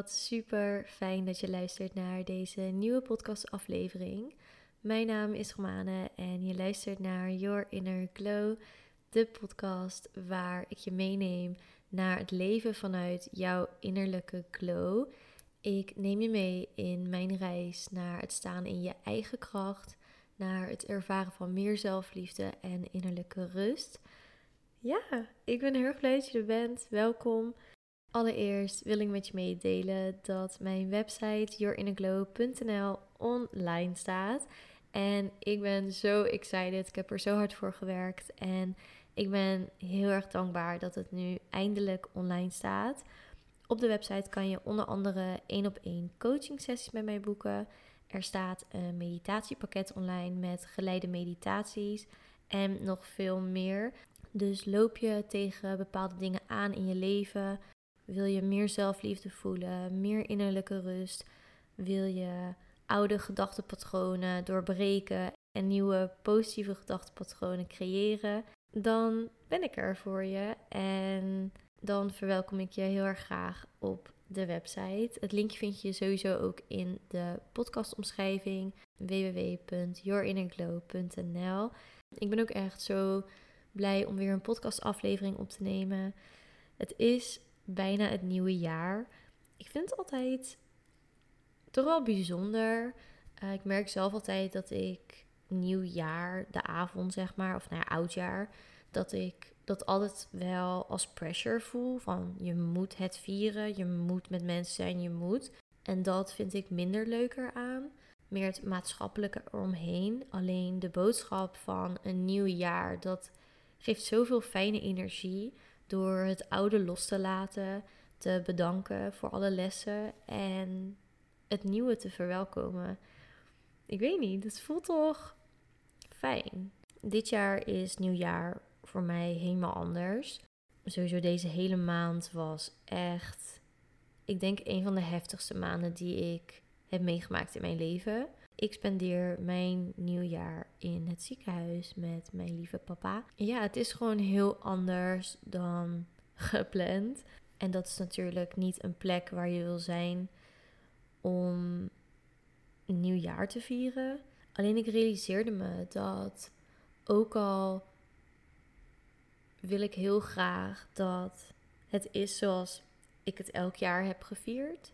Wat super fijn dat je luistert naar deze nieuwe podcastaflevering. Mijn naam is Romane en je luistert naar Your Inner Glow, de podcast waar ik je meeneem naar het leven vanuit jouw innerlijke glow. Ik neem je mee in mijn reis naar het staan in je eigen kracht, naar het ervaren van meer zelfliefde en innerlijke rust. Ja, ik ben heel erg blij dat je er bent. Welkom. Allereerst wil ik met je meedelen dat mijn website yourinnerglow.nl online staat. En ik ben zo excited. Ik heb er zo hard voor gewerkt. En ik ben heel erg dankbaar dat het nu eindelijk online staat. Op de website kan je onder andere één op één coaching sessies met mij boeken. Er staat een meditatiepakket online met geleide meditaties en nog veel meer. Dus loop je tegen bepaalde dingen aan in je leven? Wil je meer zelfliefde voelen, meer innerlijke rust? Wil je oude gedachtenpatronen doorbreken en nieuwe positieve gedachtenpatronen creëren? Dan ben ik er voor je en dan verwelkom ik je heel erg graag op de website. Het linkje vind je sowieso ook in de podcastomschrijving www.yourinnerglow.nl. Ik ben ook echt zo blij om weer een podcastaflevering op te nemen. Het is bijna het nieuwe jaar. Ik vind het altijd toch wel bijzonder. Uh, ik merk zelf altijd dat ik nieuwjaar, de avond zeg maar, of naar nou ja, oudjaar, dat ik dat altijd wel als pressure voel. Van je moet het vieren, je moet met mensen zijn, je moet. En dat vind ik minder leuker aan. Meer het maatschappelijke eromheen. Alleen de boodschap van een nieuw jaar, dat geeft zoveel fijne energie door het oude los te laten, te bedanken voor alle lessen en het nieuwe te verwelkomen. Ik weet niet, het voelt toch fijn. Dit jaar is nieuwjaar voor mij helemaal anders. Sowieso deze hele maand was echt, ik denk, een van de heftigste maanden die ik heb meegemaakt in mijn leven. Ik spendeer mijn nieuwjaar in het ziekenhuis met mijn lieve papa. Ja, het is gewoon heel anders dan gepland. En dat is natuurlijk niet een plek waar je wil zijn om een nieuwjaar te vieren. Alleen ik realiseerde me dat ook al wil ik heel graag dat het is zoals ik het elk jaar heb gevierd.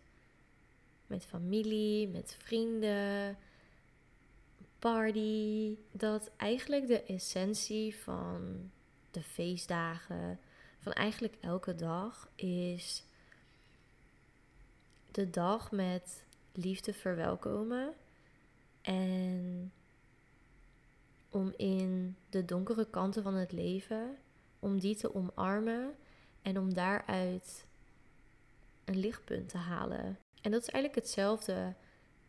Met familie, met vrienden, Dat eigenlijk de essentie van de feestdagen, van eigenlijk elke dag, is de dag met liefde verwelkomen. En om in de donkere kanten van het leven, om die te omarmen en om daaruit een lichtpunt te halen. En dat is eigenlijk hetzelfde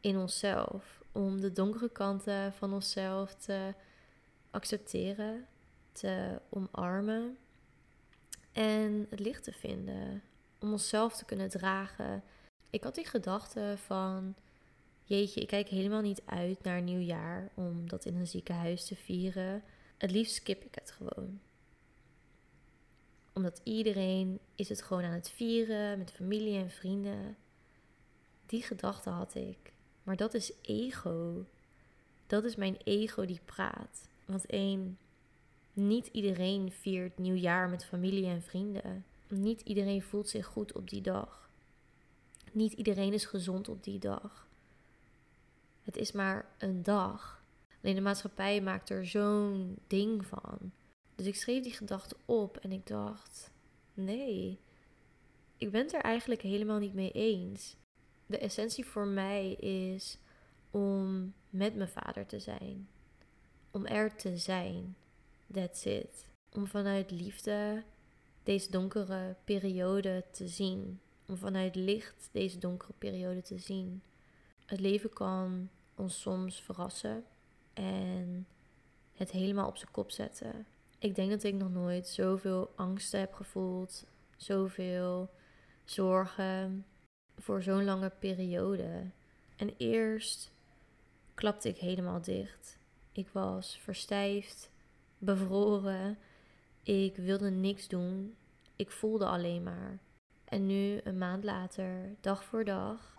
in onszelf. Om de donkere kanten van onszelf te accepteren, te omarmen en het licht te vinden. Om onszelf te kunnen dragen. Ik had die gedachte van, jeetje, ik kijk helemaal niet uit naar nieuwjaar om dat in een ziekenhuis te vieren. Het liefst skip ik het gewoon. Omdat iedereen is het gewoon aan het vieren met familie en vrienden. Die gedachte had ik. Maar dat is ego. Dat is mijn ego die praat. Want één, niet iedereen viert nieuwjaar met familie en vrienden. Niet iedereen voelt zich goed op die dag. Niet iedereen is gezond op die dag. Het is maar een dag. Alleen de maatschappij maakt er zo'n ding van. Dus ik schreef die gedachte op en ik dacht: nee, ik ben het er eigenlijk helemaal niet mee eens de essentie voor mij is om met mijn vader te zijn. Om er te zijn. That's it. Om vanuit liefde deze donkere periode te zien. Om vanuit licht deze donkere periode te zien. Het leven kan ons soms verrassen en het helemaal op zijn kop zetten. Ik denk dat ik nog nooit zoveel angsten heb gevoeld, zoveel zorgen, voor zo'n lange periode. En eerst klapte ik helemaal dicht. Ik was verstijfd, bevroren. Ik wilde niks doen. Ik voelde alleen maar. En nu, een maand later, dag voor dag,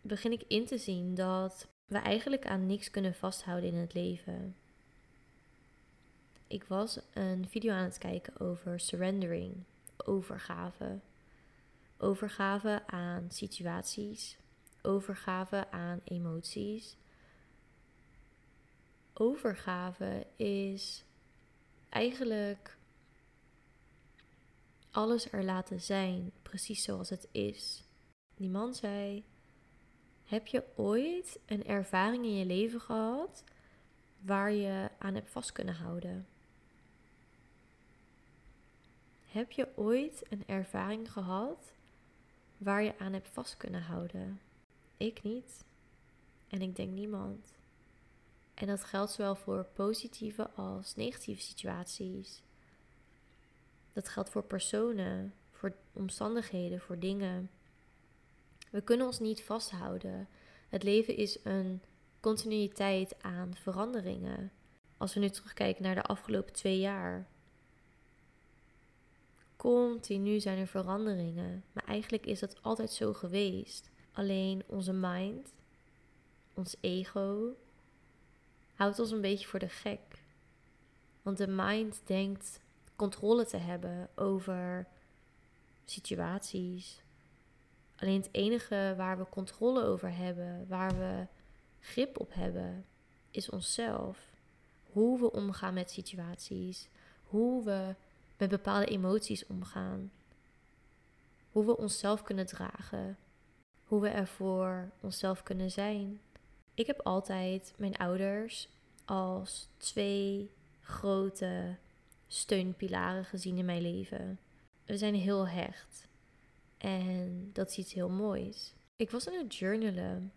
begin ik in te zien dat we eigenlijk aan niks kunnen vasthouden in het leven. Ik was een video aan het kijken over surrendering, overgave. Overgave aan situaties, overgave aan emoties. Overgave is eigenlijk alles er laten zijn, precies zoals het is. Die man zei: Heb je ooit een ervaring in je leven gehad waar je aan hebt vast kunnen houden? Heb je ooit een ervaring gehad waar je aan hebt vast kunnen houden? Ik niet. En ik denk niemand. En dat geldt zowel voor positieve als negatieve situaties. Dat geldt voor personen, voor omstandigheden, voor dingen. We kunnen ons niet vasthouden. Het leven is een continuïteit aan veranderingen. Als we nu terugkijken naar de afgelopen twee jaar. Continu zijn er veranderingen. Maar eigenlijk is dat altijd zo geweest. Alleen onze mind, ons ego, houdt ons een beetje voor de gek. Want de mind denkt controle te hebben over situaties. Alleen het enige waar we controle over hebben, waar we grip op hebben, is onszelf. Hoe we omgaan met situaties, hoe we met bepaalde emoties omgaan, hoe we onszelf kunnen dragen, hoe we er voor onszelf kunnen zijn. Ik heb altijd mijn ouders als twee grote steunpilaren gezien in mijn leven. We zijn heel hecht. En dat is iets heel moois. Ik was aan het journalen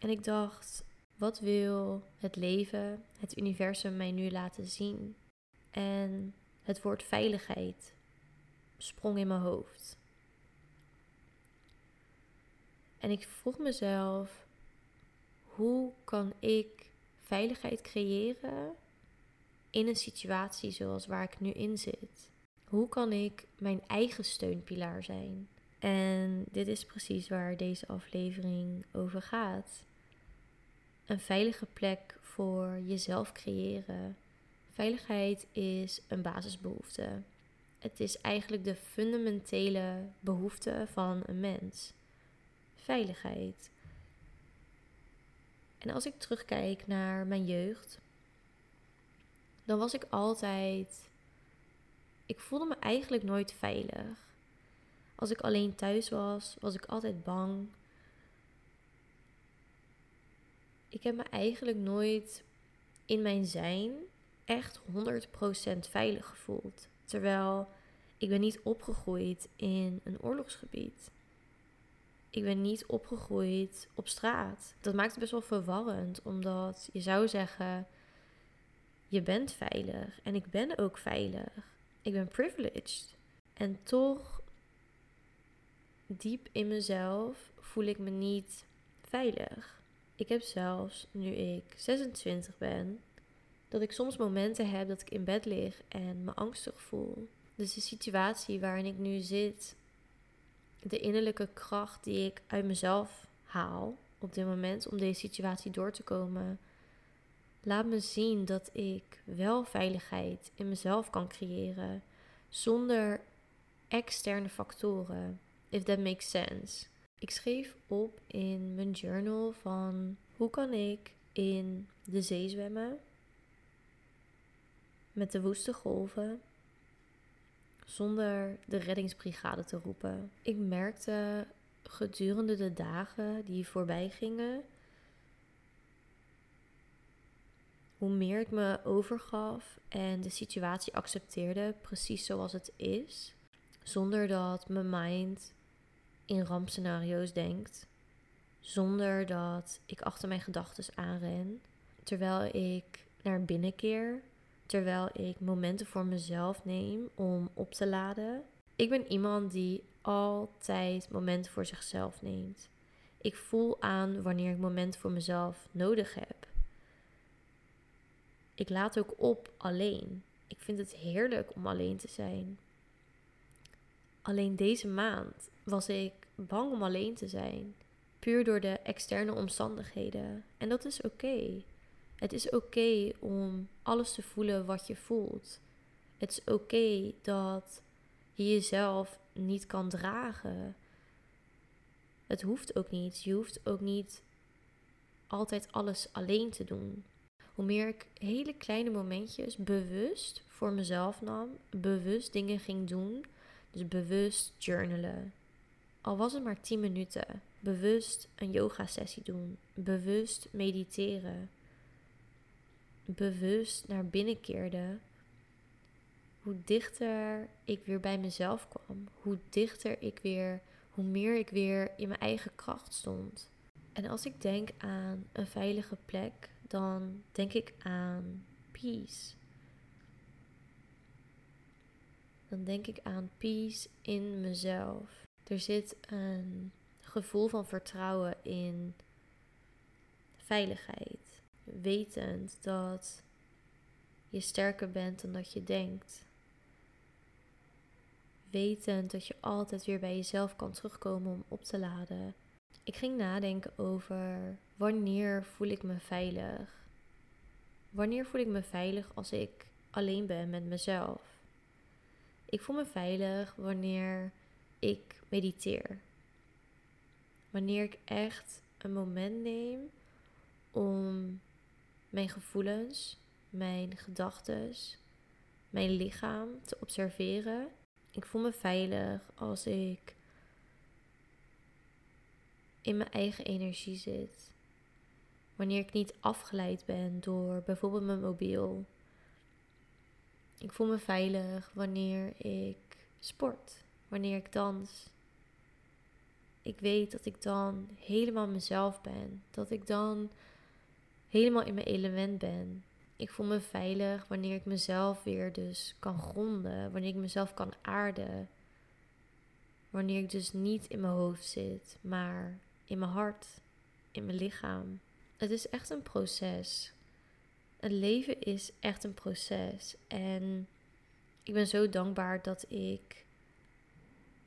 en ik dacht: wat wil het leven, het universum mij nu laten zien? En het woord veiligheid sprong in mijn hoofd. En ik vroeg mezelf: hoe kan ik veiligheid creëren in een situatie zoals waar ik nu in zit? Hoe kan ik mijn eigen steunpilaar zijn? En dit is precies waar deze aflevering over gaat. Een veilige plek voor jezelf creëren. Veiligheid is een basisbehoefte. Het is eigenlijk de fundamentele behoefte van een mens. Veiligheid. En als ik terugkijk naar mijn jeugd, dan was ik altijd. Ik voelde me eigenlijk nooit veilig. Als ik alleen thuis was, was ik altijd bang. Ik heb me eigenlijk nooit in mijn zijn echt 100% veilig gevoeld. Terwijl ik ben niet opgegroeid in een oorlogsgebied. Ik ben niet opgegroeid op straat. Dat maakt het best wel verwarrend, omdat je zou zeggen: je bent veilig en ik ben ook veilig. Ik ben privileged. En toch, diep in mezelf, voel ik me niet veilig. Ik heb zelfs, nu ik 26 ben, dat ik soms momenten heb dat ik in bed lig en me angstig voel. Dus de situatie waarin ik nu zit, de innerlijke kracht die ik uit mezelf haal op dit moment om deze situatie door te komen, laat me zien dat ik wel veiligheid in mezelf kan creëren zonder externe factoren. If that makes sense. Ik schreef op in mijn journal van hoe kan ik in de zee zwemmen met de woeste golven zonder de reddingsbrigade te roepen. Ik merkte gedurende de dagen die voorbij gingen hoe meer ik me overgaf en de situatie accepteerde precies zoals het is, zonder dat mijn mind in rampscenario's denkt, zonder dat ik achter mijn gedachten aanren, terwijl ik naar binnen keer, terwijl ik momenten voor mezelf neem om op te laden. Ik ben iemand die altijd momenten voor zichzelf neemt. Ik voel aan wanneer ik momenten voor mezelf nodig heb. Ik laat ook op alleen. Ik vind het heerlijk om alleen te zijn. Alleen deze maand was ik bang om alleen te zijn. Puur door de externe omstandigheden. En dat is oké. Het is oké om alles te voelen wat je voelt. Het is oké dat je jezelf niet kan dragen. Het hoeft ook niet. Je hoeft ook niet altijd alles alleen te doen. Hoe meer ik hele kleine momentjes bewust voor mezelf nam, bewust dingen ging doen, dus bewust journalen. Al was het maar 10 minuten, bewust een yoga sessie doen, bewust mediteren, bewust naar binnen keerde, hoe dichter ik weer bij mezelf kwam, hoe dichter ik weer, hoe meer ik weer in mijn eigen kracht stond. En als ik denk aan een veilige plek, dan denk ik aan peace. Dan denk ik aan peace in mezelf. Er zit een gevoel van vertrouwen in veiligheid. Wetend dat je sterker bent dan dat je denkt. Wetend dat je altijd weer bij jezelf kan terugkomen om op te laden. Ik ging nadenken over wanneer voel ik me veilig? Wanneer voel ik me veilig als ik alleen ben met mezelf? Ik voel me veilig wanneer ik mediteer. Wanneer ik echt een moment neem om mijn gevoelens, mijn gedachten, mijn lichaam te observeren. Ik voel me veilig als ik in mijn eigen energie zit. Wanneer ik niet afgeleid ben door bijvoorbeeld mijn mobiel. Ik voel me veilig wanneer ik sport, wanneer ik dans. Ik weet dat ik dan helemaal mezelf ben, dat ik dan helemaal in mijn element ben. Ik voel me veilig wanneer ik mezelf weer dus kan gronden, wanneer ik mezelf kan aarden. Wanneer ik dus niet in mijn hoofd zit, maar in mijn hart, in mijn lichaam. Het is echt een proces. Het leven is echt een proces. En ik ben zo dankbaar dat ik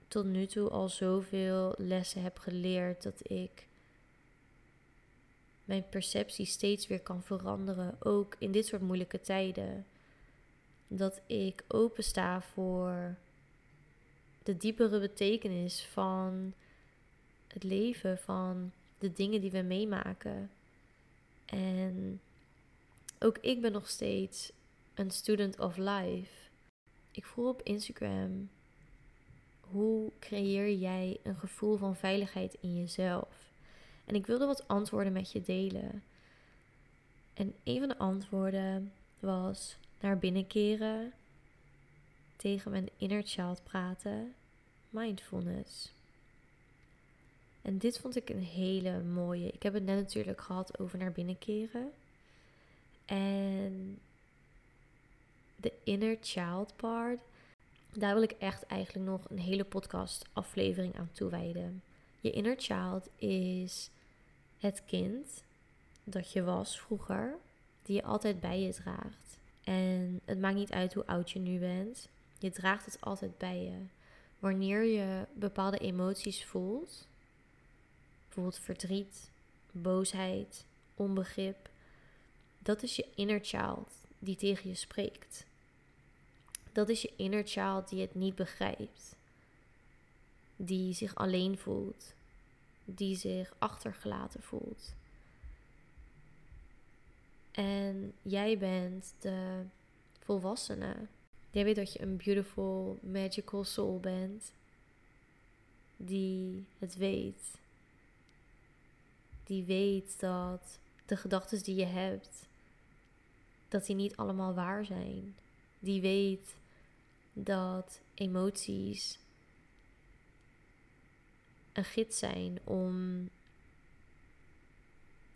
tot nu toe al zoveel lessen heb geleerd. Dat ik mijn perceptie steeds weer kan veranderen. Ook in dit soort moeilijke tijden. Dat ik opensta voor de diepere betekenis van het leven, van de dingen die we meemaken. En ook ik ben nog steeds een student of life. Ik vroeg op Instagram: hoe creëer jij een gevoel van veiligheid in jezelf? En ik wilde wat antwoorden met je delen. En een van de antwoorden was naar binnen keren, tegen mijn inner child praten, mindfulness. En dit vond ik een hele mooie. Ik heb het net natuurlijk gehad over naar binnen keren. En de inner child part, daar wil ik echt eigenlijk nog een hele podcast aflevering aan toewijden. Je inner child is het kind dat je was vroeger, die je altijd bij je draagt. En het maakt niet uit hoe oud je nu bent, je draagt het altijd bij je. Wanneer je bepaalde emoties voelt, bijvoorbeeld verdriet, boosheid, onbegrip, dat is je inner child die tegen je spreekt. Dat is je inner child die het niet begrijpt, die zich alleen voelt, die zich achtergelaten voelt. En jij bent de volwassene. Jij weet dat je een beautiful, magical soul bent. Die het weet. Die weet dat de gedachten die je hebt, dat die niet allemaal waar zijn. Die weet dat emoties een gids zijn om,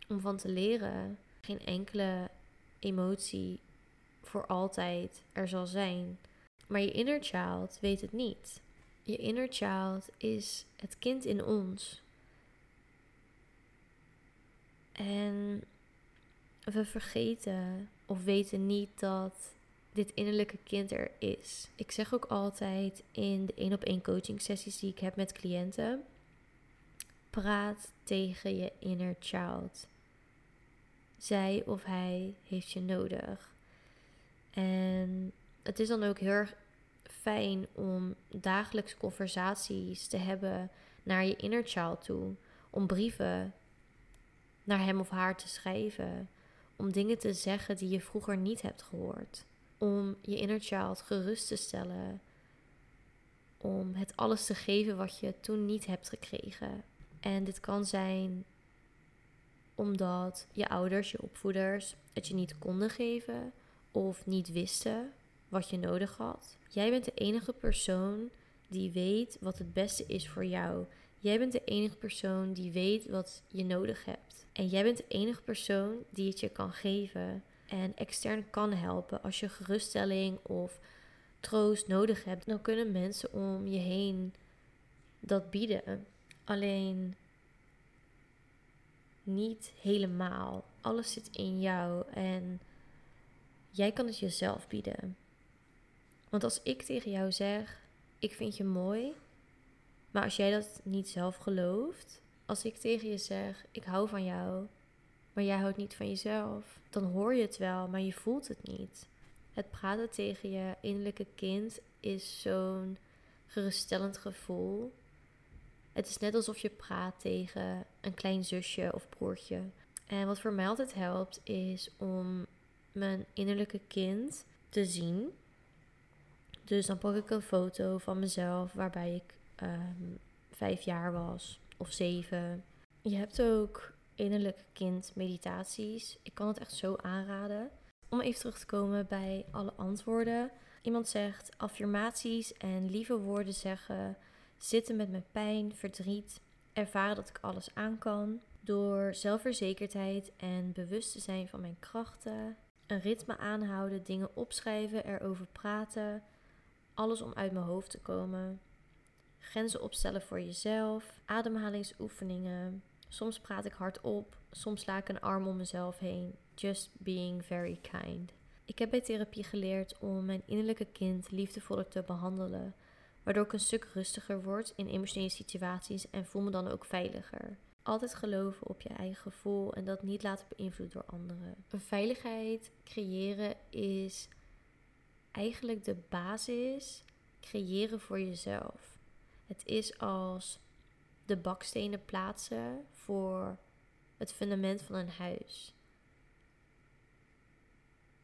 om van te leren. Geen enkele emotie voor altijd er zal zijn. Maar je inner child weet het niet. Je inner child is het kind in ons. En we vergeten of weten niet dat dit innerlijke kind er is. Ik zeg ook altijd in de één op één coaching sessies die ik heb met cliënten: praat tegen je inner child. Zij of hij heeft je nodig. En het is dan ook heel erg fijn om dagelijks conversaties te hebben naar je inner child toe. Om brieven naar hem of haar te schrijven. Om dingen te zeggen die je vroeger niet hebt gehoord. Om je inner child gerust te stellen. Om het alles te geven wat je toen niet hebt gekregen. En dit kan zijn omdat je ouders, je opvoeders het je niet konden geven of niet wisten wat je nodig had. Jij bent de enige persoon die weet wat het beste is voor jou. Jij bent de enige persoon die weet wat je nodig hebt. En jij bent de enige persoon die het je kan geven en extern kan helpen als je geruststelling of troost nodig hebt. Dan kunnen mensen om je heen dat bieden. Alleen niet helemaal. Alles zit in jou en jij kan het jezelf bieden. Want als ik tegen jou zeg, ik vind je mooi, maar als jij dat niet zelf gelooft, als ik tegen je zeg, ik hou van jou, maar jij houdt niet van jezelf, dan hoor je het wel, maar je voelt het niet. Het praten tegen je innerlijke kind is zo'n geruststellend gevoel. Het is net alsof je praat tegen een klein zusje of broertje. En wat voor mij altijd helpt, is om mijn innerlijke kind te zien. Dus dan pak ik een foto van mezelf waarbij ik ehm, vijf jaar was of zeven. Je hebt ook innerlijke kind meditaties. Ik kan het echt zo aanraden. Om even terug te komen bij alle antwoorden. Iemand zegt affirmaties en lieve woorden zeggen. Zitten met mijn pijn, verdriet. Ervaren dat ik alles aan kan. Door zelfverzekerdheid en bewust te zijn van mijn krachten. Een ritme aanhouden, dingen opschrijven, erover praten. Alles om uit mijn hoofd te komen. Grenzen opstellen voor jezelf. Ademhalingsoefeningen. Soms praat ik hardop. Soms sla ik een arm om mezelf heen. Just being very kind. Ik heb bij therapie geleerd om mijn innerlijke kind liefdevoller te behandelen. Waardoor ik een stuk rustiger word in emotionele situaties en voel me dan ook veiliger. Altijd geloven op je eigen gevoel en dat niet laten beïnvloeden door anderen. Een veiligheid creëren is eigenlijk de basis creëren voor jezelf. Het is als de bakstenen plaatsen voor het fundament van een huis.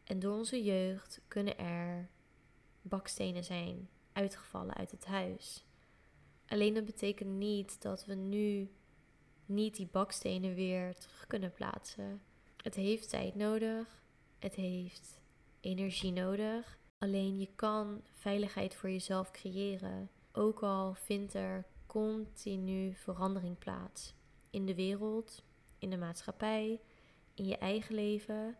En door onze jeugd kunnen er bakstenen zijn uitgevallen uit het huis. Alleen dat betekent niet dat we nu niet die bakstenen weer terug kunnen plaatsen. Het heeft tijd nodig. Het heeft energie nodig. Alleen je kan veiligheid voor jezelf creëren. Ook al vindt er continu verandering plaats. In de wereld, in de maatschappij, in je eigen leven.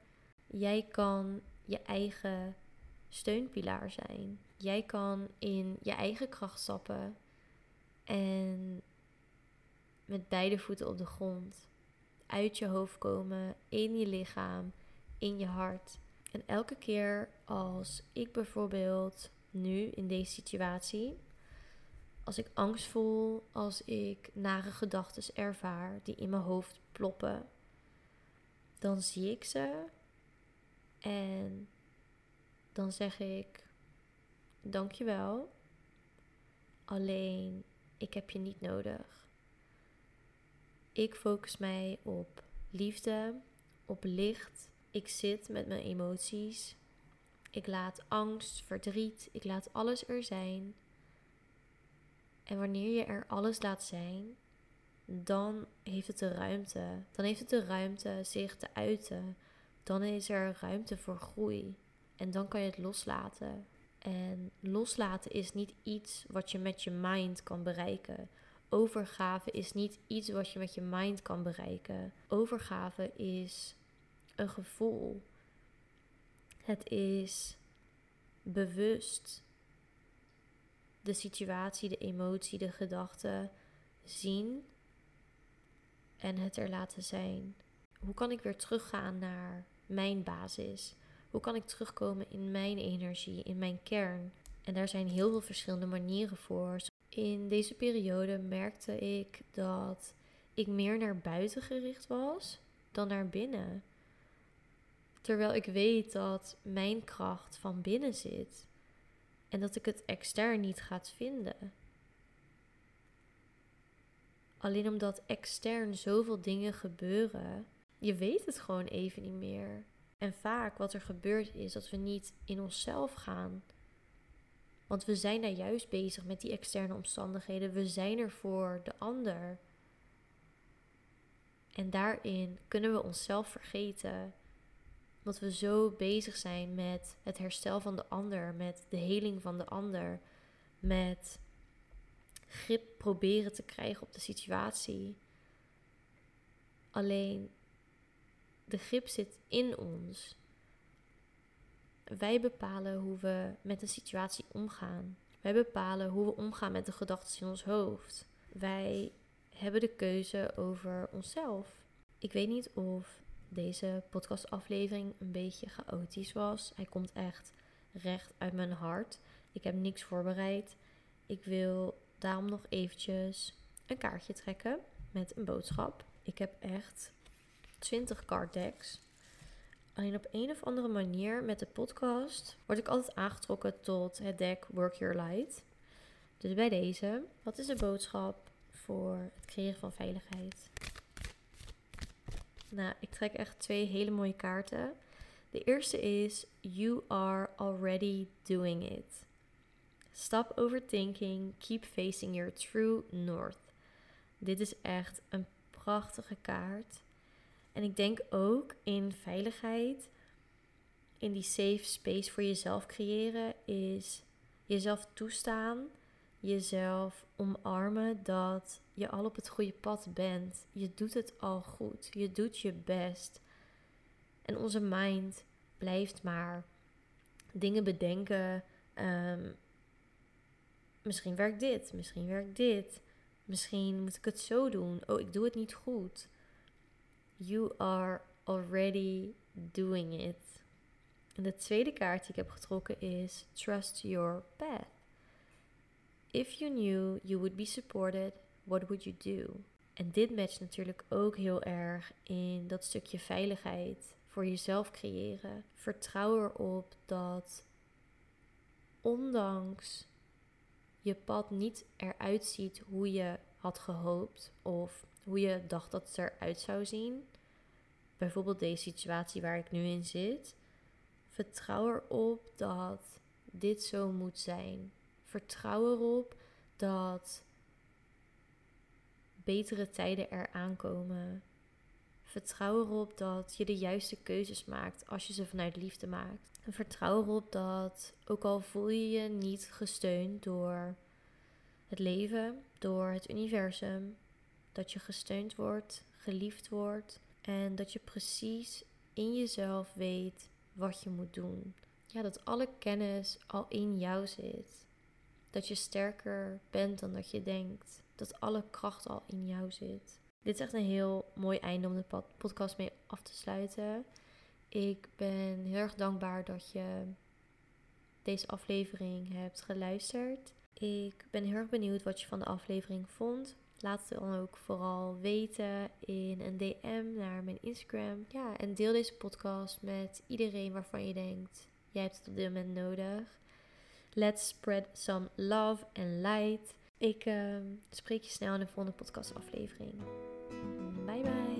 Jij kan je eigen steunpilaar zijn. Jij kan in je eigen kracht stappen en met beide voeten op de grond uit je hoofd komen, in je lichaam, in je hart. En elke keer als ik bijvoorbeeld nu in deze situatie, als ik angst voel, als ik nare gedachten ervaar die in mijn hoofd ploppen, dan zie ik ze en dan zeg ik dankjewel. Alleen ik heb je niet nodig. Ik focus mij op liefde, op licht. Ik zit met mijn emoties. Ik laat angst, verdriet, ik laat alles er zijn. En wanneer je er alles laat zijn, dan heeft het de ruimte. Dan heeft het de ruimte zich te uiten. Dan is er ruimte voor groei. En dan kan je het loslaten. En loslaten is niet iets wat je met je mind kan bereiken. Overgave is niet iets wat je met je mind kan bereiken. Overgave is een gevoel. Het is bewust de situatie, de emotie, de gedachte zien en het er laten zijn. Hoe kan ik weer teruggaan naar mijn basis? Hoe kan ik terugkomen in mijn energie, in mijn kern? En daar zijn heel veel verschillende manieren voor. In deze periode merkte ik dat ik meer naar buiten gericht was dan naar binnen. Terwijl ik weet dat mijn kracht van binnen zit en dat ik het extern niet gaat vinden. Alleen omdat extern zoveel dingen gebeuren, je weet het gewoon even niet meer. En vaak wat er gebeurt is dat we niet in onszelf gaan. Want we zijn daar juist bezig met die externe omstandigheden. We zijn er voor de ander. En daarin kunnen we onszelf vergeten. Omdat we zo bezig zijn met het herstel van de ander, met de heling van de ander, met grip proberen te krijgen op de situatie. Alleen de grip zit in ons. Wij bepalen hoe we met een situatie omgaan. Wij bepalen hoe we omgaan met de gedachten in ons hoofd. Wij hebben de keuze over onszelf. Ik weet niet of deze podcastaflevering een beetje chaotisch was. Hij komt echt recht uit mijn hart. Ik heb niks voorbereid. Ik wil daarom nog eventjes een kaartje trekken met een boodschap. Ik heb echt 20 card decks. Alleen op een of andere manier met de podcast word ik altijd aangetrokken tot het deck Work Your Light. Dus bij deze, wat is de boodschap voor het creëren van veiligheid? Nou, ik trek echt twee hele mooie kaarten. De eerste is You are already doing it. Stop overthinking, keep facing your true north. Dit is echt een prachtige kaart. En ik denk ook in veiligheid, in die safe space voor jezelf creëren, is jezelf toestaan, jezelf omarmen dat je al op het goede pad bent. Je doet het al goed, je doet je best. En onze mind blijft maar dingen bedenken. Um, misschien werkt dit, misschien werkt dit. Misschien moet ik het zo doen. Oh, ik doe het niet goed. You are already doing it. En de tweede kaart die ik heb getrokken is Trust your path. If you knew you would be supported, what would you do? En dit matcht natuurlijk ook heel erg in dat stukje veiligheid voor jezelf creëren. Vertrouw erop dat ondanks je pad niet eruit ziet hoe je had gehoopt of hoe je dacht dat het eruit zou zien. Bijvoorbeeld deze situatie waar ik nu in zit. Vertrouw erop dat dit zo moet zijn. Vertrouw erop dat betere tijden eraan komen. Vertrouw erop dat je de juiste keuzes maakt als je ze vanuit liefde maakt. Vertrouw erop dat, ook al voel je je niet gesteund door het leven, door het universum, dat je gesteund wordt, geliefd wordt en dat je precies in jezelf weet wat je moet doen. Ja, dat alle kennis al in jou zit. Dat je sterker bent dan dat je denkt. Dat alle kracht al in jou zit. Dit is echt een heel mooi einde om de podcast mee af te sluiten. Ik ben heel erg dankbaar dat je deze aflevering hebt geluisterd. Ik ben heel erg benieuwd wat je van de aflevering vond. Laat het dan ook vooral weten in een DM naar mijn Instagram. Ja, en deel deze podcast met iedereen waarvan je denkt: jij hebt het op dit moment nodig. Let's spread some love and light. Ik uh, spreek je snel in de volgende podcastaflevering. Bye bye.